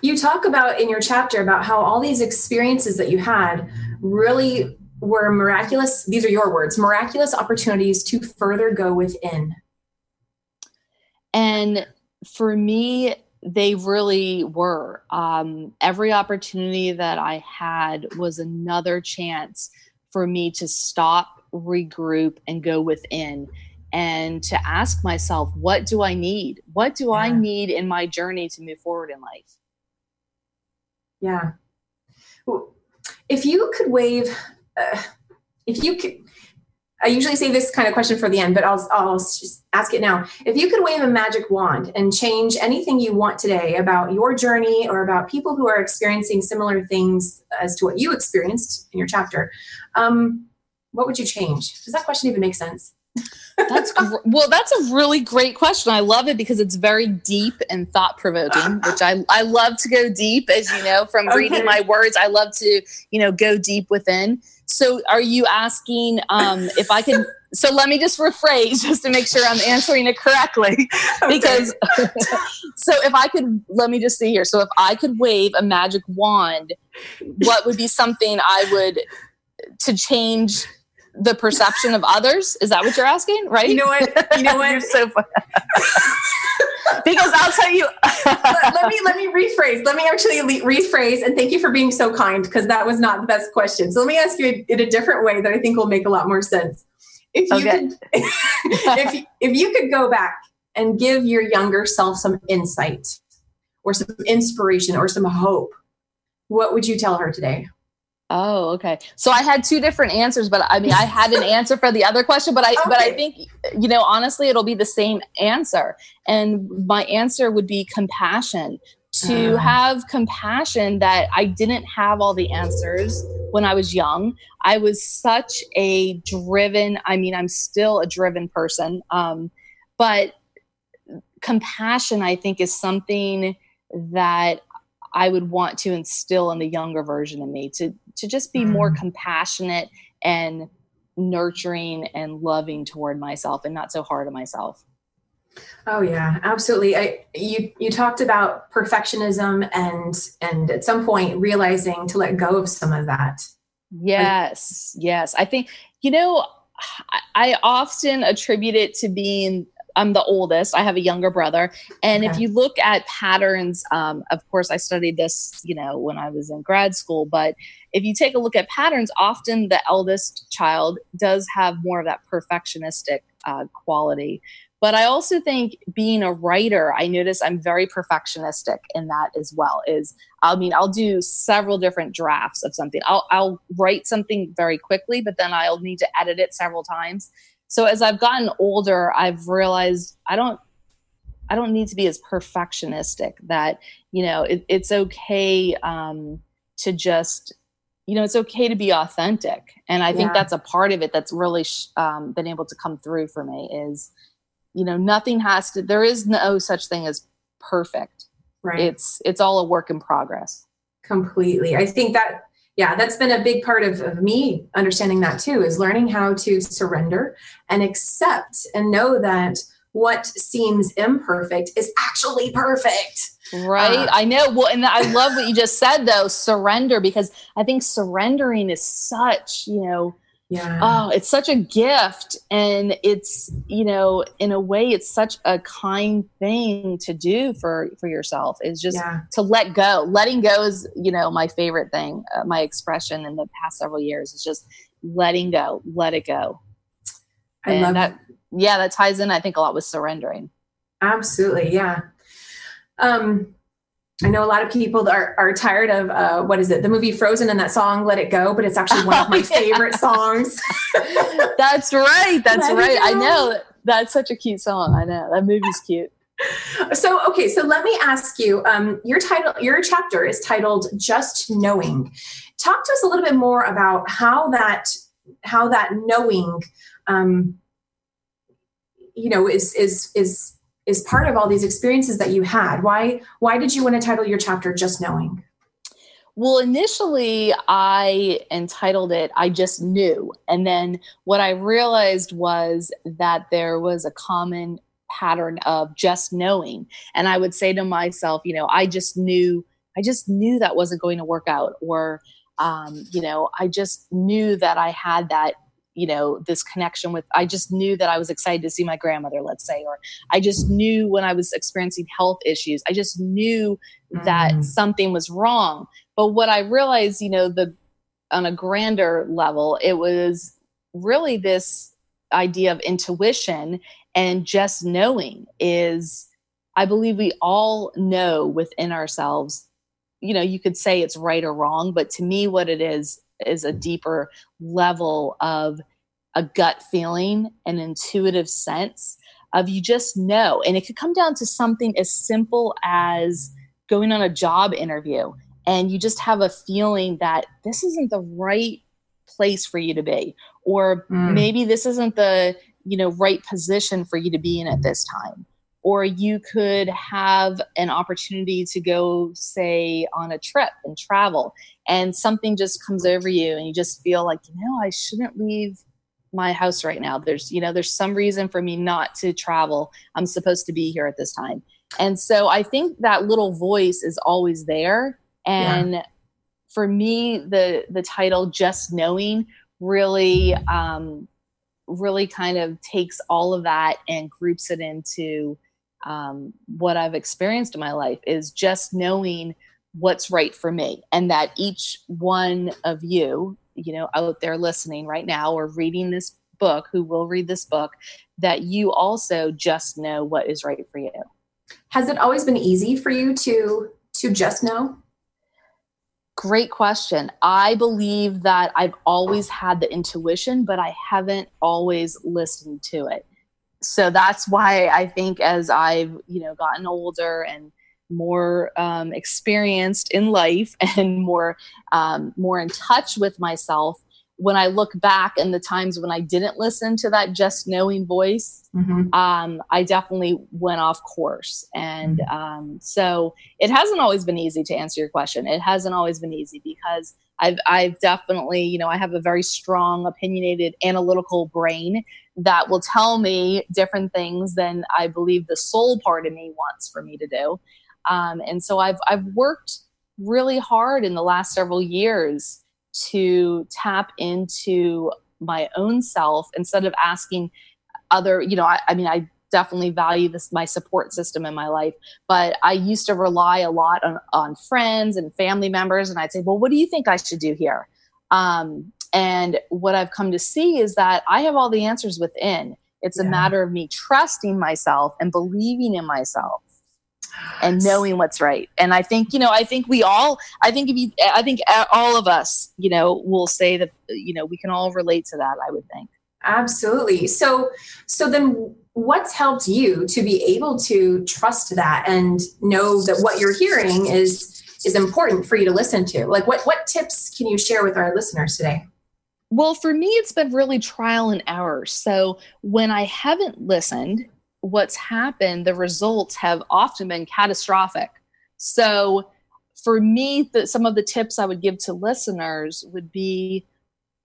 You talk about in your chapter about how all these experiences that you had really were miraculous these are your words miraculous opportunities to further go within. And for me, they really were. Um, every opportunity that I had was another chance for me to stop, regroup, and go within and to ask myself, what do I need? What do yeah. I need in my journey to move forward in life? Yeah. If you could wave, uh, if you could, I usually say this kind of question for the end, but I'll, I'll just ask it now. If you could wave a magic wand and change anything you want today about your journey or about people who are experiencing similar things as to what you experienced in your chapter, um, what would you change? Does that question even make sense? That's gr- well that's a really great question i love it because it's very deep and thought provoking which i i love to go deep as you know from okay. reading my words i love to you know go deep within so are you asking um, if I can? So let me just rephrase just to make sure I'm answering it correctly. Because so if I could, let me just see here. So if I could wave a magic wand, what would be something I would to change the perception of others? Is that what you're asking? Right? You know what? You know what? you're so funny. because I'll tell you. let, let, me let me rephrase. Let me actually rephrase. And thank you for being so kind because that was not the best question. So let me ask you in a different way that I think will make a lot more sense. If you okay. could, if if you could go back and give your younger self some insight or some inspiration or some hope, what would you tell her today? Oh, okay. So I had two different answers, but I mean, I had an answer for the other question, but I, okay. but I think, you know, honestly, it'll be the same answer. And my answer would be compassion to uh. have compassion that I didn't have all the answers when I was young. I was such a driven, I mean, I'm still a driven person. Um, but compassion, I think, is something that I would want to instill in the younger version of me to to just be mm. more compassionate and nurturing and loving toward myself and not so hard on myself. Oh yeah, absolutely. I, you you talked about perfectionism and and at some point realizing to let go of some of that. Yes, yes. I think you know I, I often attribute it to being I'm the oldest. I have a younger brother, and Okay. if you look at patterns, um, of course, I studied this, you know, when I was in grad school. But if you take a look at patterns, often the eldest child does have more of that perfectionistic uh, quality. But I also think being a writer, I notice I'm very perfectionistic in that as well. Is I mean, I'll do several different drafts of something. I'll I'll write something very quickly, but then I'll need to edit it several times. So as I've gotten older, I've realized I don't I don't need to be as perfectionistic. That you know, it, it's okay um, to just you know, it's okay to be authentic, and I think Yeah. that's a part of it that's really sh- um, been able to come through for me. Is you know, nothing has to. There is no such thing as perfect. Right. It's it's all a work in progress. completely i think that yeah that's been a big part of, of me understanding that too is learning how to surrender and accept and know that what seems imperfect is actually perfect Right. Uh, I know. Well, and I love what you just said though, surrender, because I think surrendering is such, you know, yeah oh, it's such a gift. And it's, you know, in a way, it's such a kind thing to do for for yourself is just yeah to let go. Letting go is, you know, my favorite thing. Uh, my expression in the past several years is just letting go, let it go. i and love that. Yeah, that ties in, I think, a lot with surrendering. absolutely yeah um I know a lot of people are, are tired of uh, what is it? The movie Frozen and that song "Let It Go," but it's actually one of my Oh, yeah. favorite songs. That's right. That's Let right. I know. That's such a cute song. I know. That movie's cute. so okay so let me ask you um, your title your chapter is titled just knowing talk to us a little bit more about how that how that knowing um, you know is is is is part of all these experiences that you had why why did you want to title your chapter just knowing Well, initially, I entitled it I Just Knew. And then what I realized was that there was a common pattern of just knowing. And I would say to myself, you know, I just knew, I just knew that wasn't going to work out. Or, um, you know, I just knew that I had that you know this connection with i just knew that i was excited to see my grandmother let's say or i just knew when i was experiencing health issues i just knew that Mm. something was wrong but what i realized you know the on a grander level it was really this idea of intuition and just knowing is i believe we all know within ourselves you know you could say it's right or wrong but to me what it is is a deeper level of a gut feeling an intuitive sense of you just know and it could come down to something as simple as going on a job interview and you just have a feeling that this isn't the right place for you to be or Mm. maybe this isn't the you know right position for you to be in at this time or you could have an opportunity to go say on a trip and travel and something just comes over you and you just feel like you know i shouldn't leave my house right now. There's you know there's some reason for me not to travel. I'm supposed to be here at this time. And so i think that little voice is always there. And for me the the title just knowing really um really kind of takes all of that and groups it into um, what I've experienced in my life is just knowing what's right for me and that each one of you, you know, out there listening right now or reading this book, who will read this book, that you also just know what is right for you. has it always been easy for you to to just know Great question. I believe that I've always had the intuition, but I haven't always listened to it. So that's why I think as I've, you know, gotten older and more um, experienced in life and more um, more in touch with myself, when I look back and the times when I didn't listen to that just knowing voice, Mhm. um, I definitely went off course. And um, so it hasn't always been easy to answer your question. It hasn't always been easy because I've, I've definitely, you know, I have a very strong, opinionated, analytical brain that will tell me different things than I believe the soul part of me wants for me to do. Um, and so I've, I've worked really hard in the last several years to tap into my own self instead of asking other you know I, I mean i definitely value this my support system in my life but i used to rely a lot on, on friends and family members and i'd say well what do you think i should do here um, and what i've come to see is that i have all the answers within. It's yeah. a matter of me trusting myself and believing in myself and knowing what's right. And i think you know i think we all i think if you i think all of us you know will say that you know we can all relate to that i would think. Absolutely. So so then what's helped you to be able to trust that and know that what you're hearing is is important for you to listen to? Like what what tips can you share with our listeners today well for me it's been really trial and error so when i haven't listened what's happened the results have often been catastrophic so for me the, some of the tips i would give to listeners would be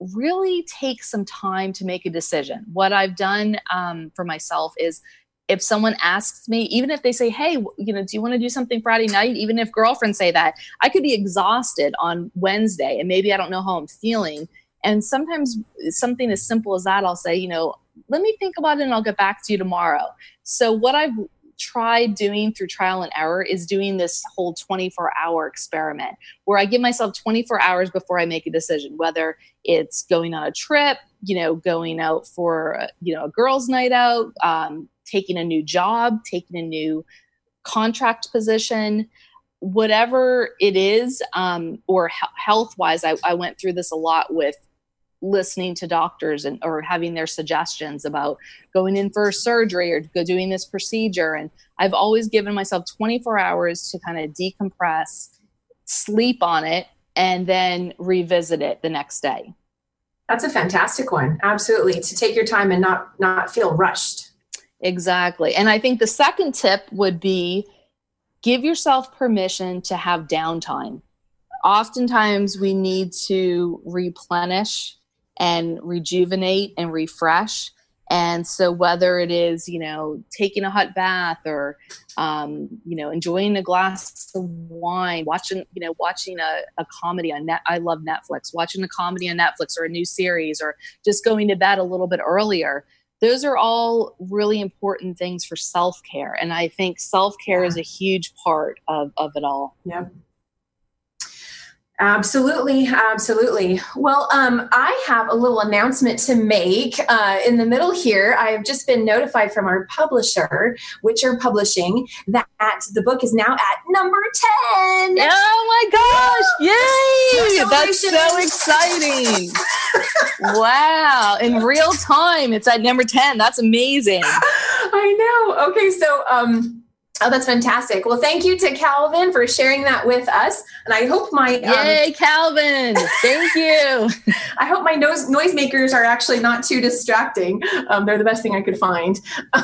really take some time to make a decision. What I've done um, for myself is if someone asks me, even if they say, hey, you know, do you want to do something Friday night? Even if girlfriends say that, I could be exhausted on Wednesday and maybe I don't know how I'm feeling. And sometimes something as simple as that, I'll say, you know, let me think about it and I'll get back to you tomorrow. So, what I've tried doing through trial and error is doing this whole 24 hour experiment where I give myself 24 hours before I make a decision, whether it's going on a trip, you know, going out for, you know, a girls' night out, um, taking a new job, taking a new contract position, whatever it is, um, or he- health wise. I, I went through this a lot with listening to doctors and or having their suggestions about going in for surgery or go doing this procedure. And i've always given myself 24 hours to kind of decompress sleep on it and then revisit it the next day. That's a fantastic one. Absolutely. To take your time and not not feel rushed. Exactly. And i think the second tip would be give yourself permission to have downtime. Oftentimes we need to replenish and rejuvenate and refresh. And so, whether it is, you know, taking a hot bath or, um, you know, enjoying a glass of wine, watching, you know, watching a, a comedy on net, I love Netflix, watching a comedy on Netflix or a new series or just going to bed a little bit earlier. Those are all really important things for self care. And I think self care yeah. is a huge part of, of it all. Yep. Absolutely, absolutely. Well, um, I have a little announcement to make uh, in the middle here. I have just been notified from our publisher, Witcher Publishing, that the book is now at number 10. Oh my gosh, yay! That's so exciting. wow, in real time, it's at number 10. That's amazing. I know. Okay, so um, Oh, that's fantastic. Well, thank you to Calvin for sharing that with us. And I hope my um, Yay, Calvin. Thank you. I hope my noise noisemakers are actually not too distracting. Um, they're the best thing I could find.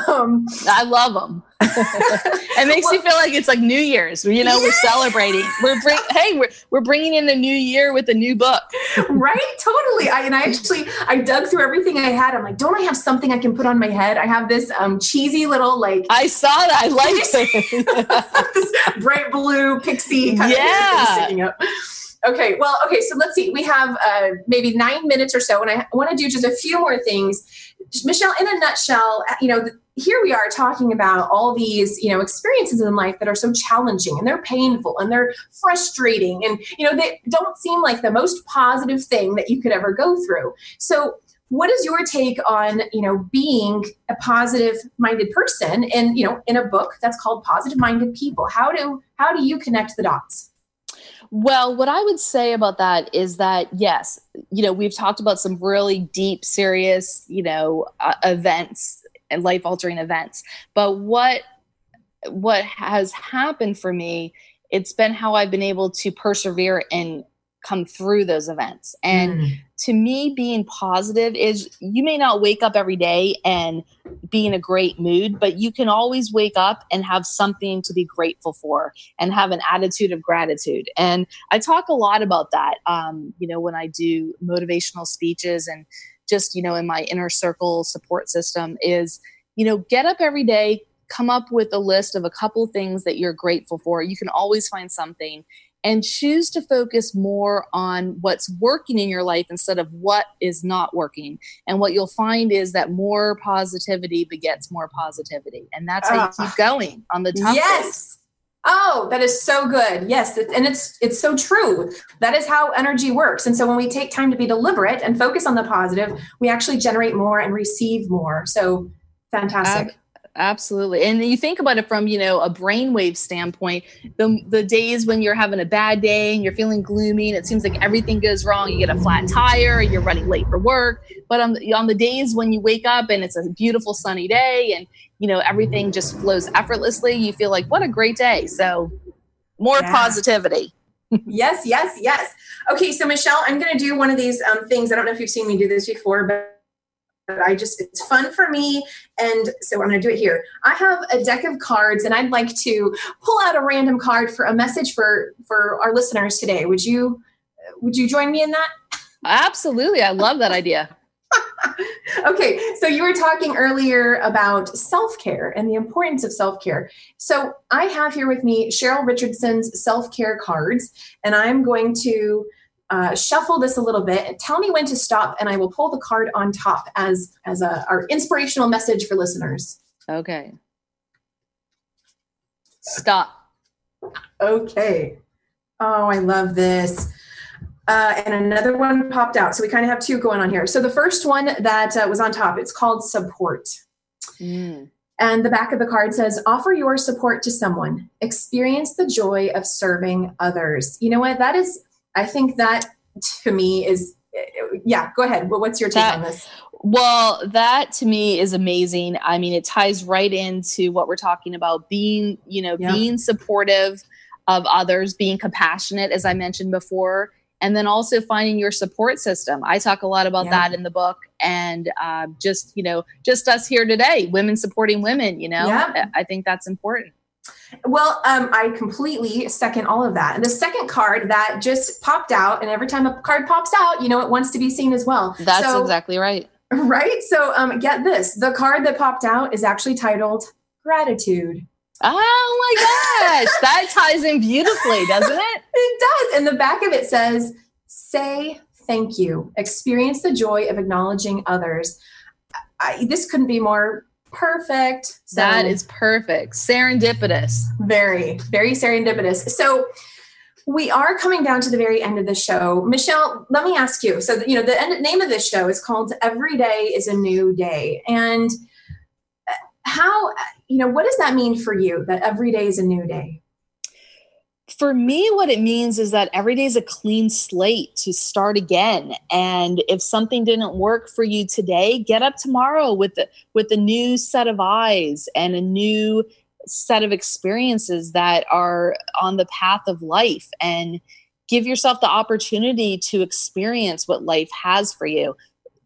Um, I love them. It makes well, me feel like it's like New Year's. You know, we're celebrating. We're bring, hey, we're we're bringing in the new year with a new book. right? Totally. I and I actually I dug through everything I had. I'm like, don't I have something I can put on my head? I have this um cheesy little like I saw that. I like this bright blue pixie kind yeah. of sticking up. Okay, well, okay, so let's see. We have uh, maybe nine minutes or so, and I want to do just a few more things. Michelle, in a nutshell, uh, you know, here we are talking about all these you know experiences in life that are so challenging and they're painful and they're frustrating and you know they don't seem like the most positive thing that you could ever go through. So what is your take on you know being a positive minded person and you know in a book that's called positive minded people? How do how do you connect the dots well, what I would say about that is that yes, you know, we've talked about some really deep, serious, you know, uh, events and life altering events. But what what has happened for me, it's been how I've been able to persevere and come through those events. And mm. to me, being positive is you may not wake up every day and be in a great mood, but you can always wake up and have something to be grateful for and have an attitude of gratitude. And I talk a lot about that, um, you know, when I do motivational speeches and just, you know, in my inner circle support system is, you know, get up every day, come up with a list of a couple things that you're grateful for. You can always find something and choose to focus more on what's working in your life instead of what is not working. And what you'll find is that more positivity begets more positivity. And that's how you keep ah. going on the top. Yes. Oh, that is so good. Yes, and it's it's so true. That is how energy works. And so when we take time to be deliberate and focus on the positive, we actually generate more and receive more. So fantastic. Absolutely. And you think about it from, you know, a brainwave standpoint, the, the days when you're having a bad day and you're feeling gloomy and it seems like everything goes wrong, you get a flat tire, you're running late for work. But on the, on the days when you wake up and it's a beautiful sunny day and, you know, everything just flows effortlessly, you feel like, what a great day. So more yeah. positivity. yes, yes, yes. Okay. So Michelle, I'm going to do one of these um, things. I don't know if you've seen me do this before, but but I just, it's fun for me. And so I'm going to do it here. I have a deck of cards and I'd like to pull out a random card for a message for, for our listeners today. Would you, would you join me in that? Absolutely. I love that idea. okay, so you were talking earlier about self care and the importance of self care. So I have here with me Cheryl Richardson's self care cards, and I'm going to uh, shuffle this a little bit tell me when to stop and i will pull the card on top as as a, our inspirational message for listeners okay stop okay oh i love this uh, and another one popped out so we kind of have two going on here so the first one that uh, was on top it's called support mm. And the back of the card says, offer your support to someone. Experience the joy of serving others. You know what? That is I think that to me is, yeah, go ahead. Well, what's your take that, on this? Well, that to me is amazing. I mean, it ties right into what we're talking about being, you know, yeah. being supportive of others, being compassionate, as I mentioned before, and then also finding your support system. I talk a lot about yeah. that in the book, and uh, just you know, just us here today, women supporting women. You know, yeah. I think that's important. Well, um, I completely second all of that. And the second card that just popped out, and every time a card pops out, you know, it wants to be seen as well. That's so, exactly right. Right. So, um, get this the card that popped out is actually titled Gratitude. Oh my gosh, that ties in beautifully, doesn't it? it does. And the back of it says, Say thank you. Experience the joy of acknowledging others. I, this couldn't be more perfect. So that is perfect. Serendipitous. Very, very serendipitous. So we are coming down to the very end of the show. Michelle, let me ask you. So, you know, the end, name of this show is called Every Day is a New Day. And how, you know, what does that mean for you that every day is a new day? For me what it means is that every day is a clean slate to start again. And if something didn't work for you today get up tomorrow with the, with a new set of eyes and a new set of experiences that are on the path of life. And give yourself the opportunity to experience what life has for you.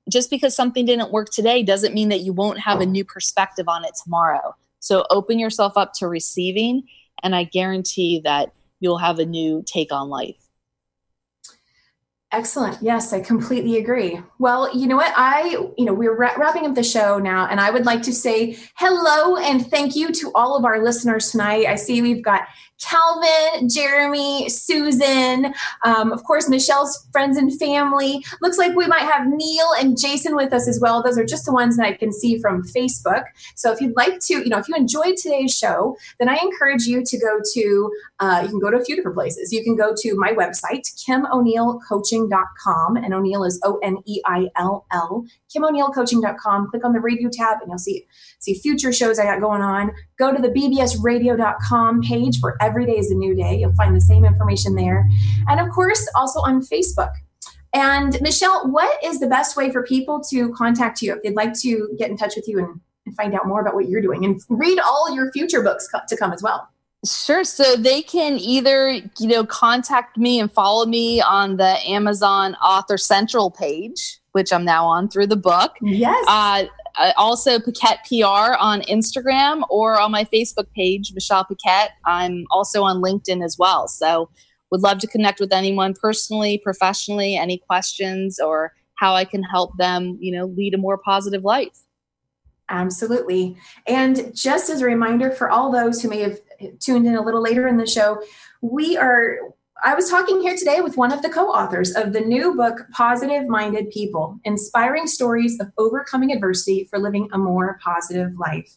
Just because something didn't work today doesn't mean that you won't have a new perspective on it tomorrow. So open yourself up to receiving and i guarantee that you'll have a new take on life. Excellent. Yes, I completely agree. Well, you know what? I, you know, we're wrapping up the show now, and I would like to say hello and thank you to all of our listeners tonight. I see we've got Calvin, Jeremy, Susan, um, of course, Michelle's friends and family. Looks like we might have Neil and Jason with us as well. Those are just the ones that I can see from Facebook. So if you'd like to, you know, if you enjoyed today's show, then I encourage you to go to, uh, you can go to a few different places. You can go to my website, kimoneillcoaching.com, and O'Neill is O N E I L L, kimoneillcoaching.com. Click on the radio tab and you'll see, see future shows I got going on. Go to the bbsradio.com page for Every Day is a New Day. You'll find the same information there. And of course, also on Facebook. And Michelle, what is the best way for people to contact you if they'd like to get in touch with you and, and find out more about what you're doing and read all your future books to come as well? Sure. So they can either, you know, contact me and follow me on the Amazon Author Central page, which I'm now on through the book. Yes. Uh, also Paquette PR on Instagram or on my Facebook page, Michelle Paquette. I'm also on LinkedIn as well. So would love to connect with anyone personally, professionally, any questions or how I can help them, you know, lead a more positive life. Absolutely. And just as a reminder for all those who may have tuned in a little later in the show, we are I was talking here today with one of the co authors of the new book, Positive Minded People Inspiring Stories of Overcoming Adversity for Living a More Positive Life.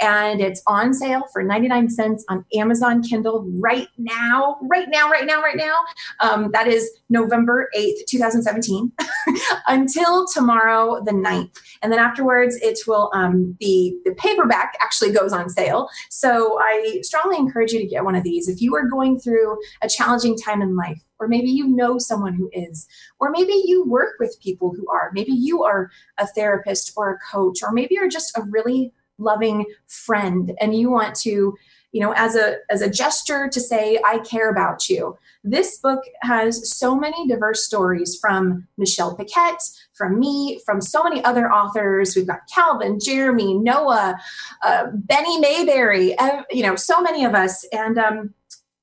And it's on sale for 99 cents on Amazon Kindle right now, right now, right now, right now. Um, that is November 8th, 2017, until tomorrow, the 9th. And then afterwards, it will um, be the paperback actually goes on sale. So I strongly encourage you to get one of these. If you are going through a challenging time in life, or maybe you know someone who is, or maybe you work with people who are, maybe you are a therapist or a coach, or maybe you're just a really loving friend and you want to you know as a as a gesture to say i care about you. This book has so many diverse stories from michelle paquette from me from so many other authors. We've got calvin jeremy noah uh, benny mayberry uh, you know so many of us. And um,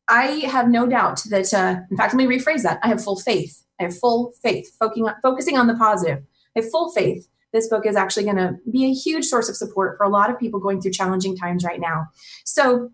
I have no doubt that, uh, in fact, let me rephrase that. I have full faith. I have full faith, focusing on, focusing on the positive. I have full faith. This book is actually going to be a huge source of support for a lot of people going through challenging times right now. So,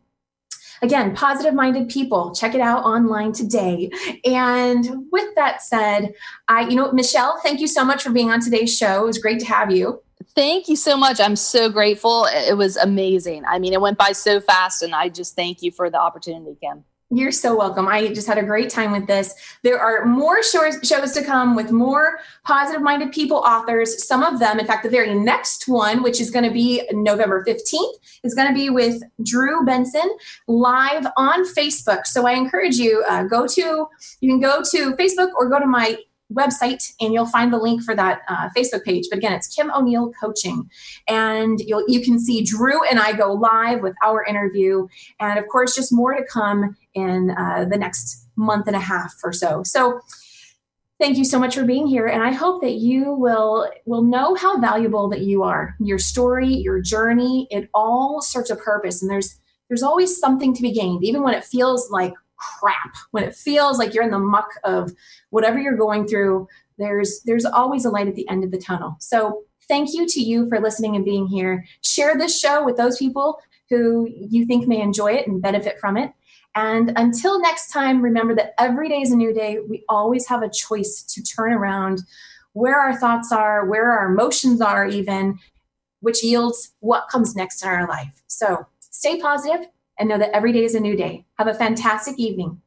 again, positive minded people, check it out online today. And with that said, I, you know, Michelle, thank you so much for being on today's show. It was great to have you. Thank you so much. I'm so grateful. It was amazing. I mean, it went by so fast, and I just thank you for the opportunity, Kim. You're so welcome. I just had a great time with this. There are more shows, to come with more positive minded people authors. Some of them, in fact, the very next one, which is going to be November 15th, is going to be with Drew Benson live on Facebook. So I encourage you, uh, go to, you can go to Facebook or go to my website and you'll find the link for that uh, Facebook page. But again, it's Kim O'Neill Coaching, and you'll you can see Drew and I go live with our interview, and of course, just more to come in uh, the next month and a half or so. So. Thank you so much for being here, and I hope that you will will know how valuable that you are. Your story, your journey, it all serves a purpose, and there's there's always something to be gained, even when it feels like crap when it feels like you're in the muck of whatever you're going through there's there's always a light at the end of the tunnel so thank you to you for listening and being here share this show with those people who you think may enjoy it and benefit from it and until next time remember that every day is a new day we always have a choice to turn around where our thoughts are where our emotions are even which yields what comes next in our life so stay positive and know that every day is a new day. Have a fantastic evening.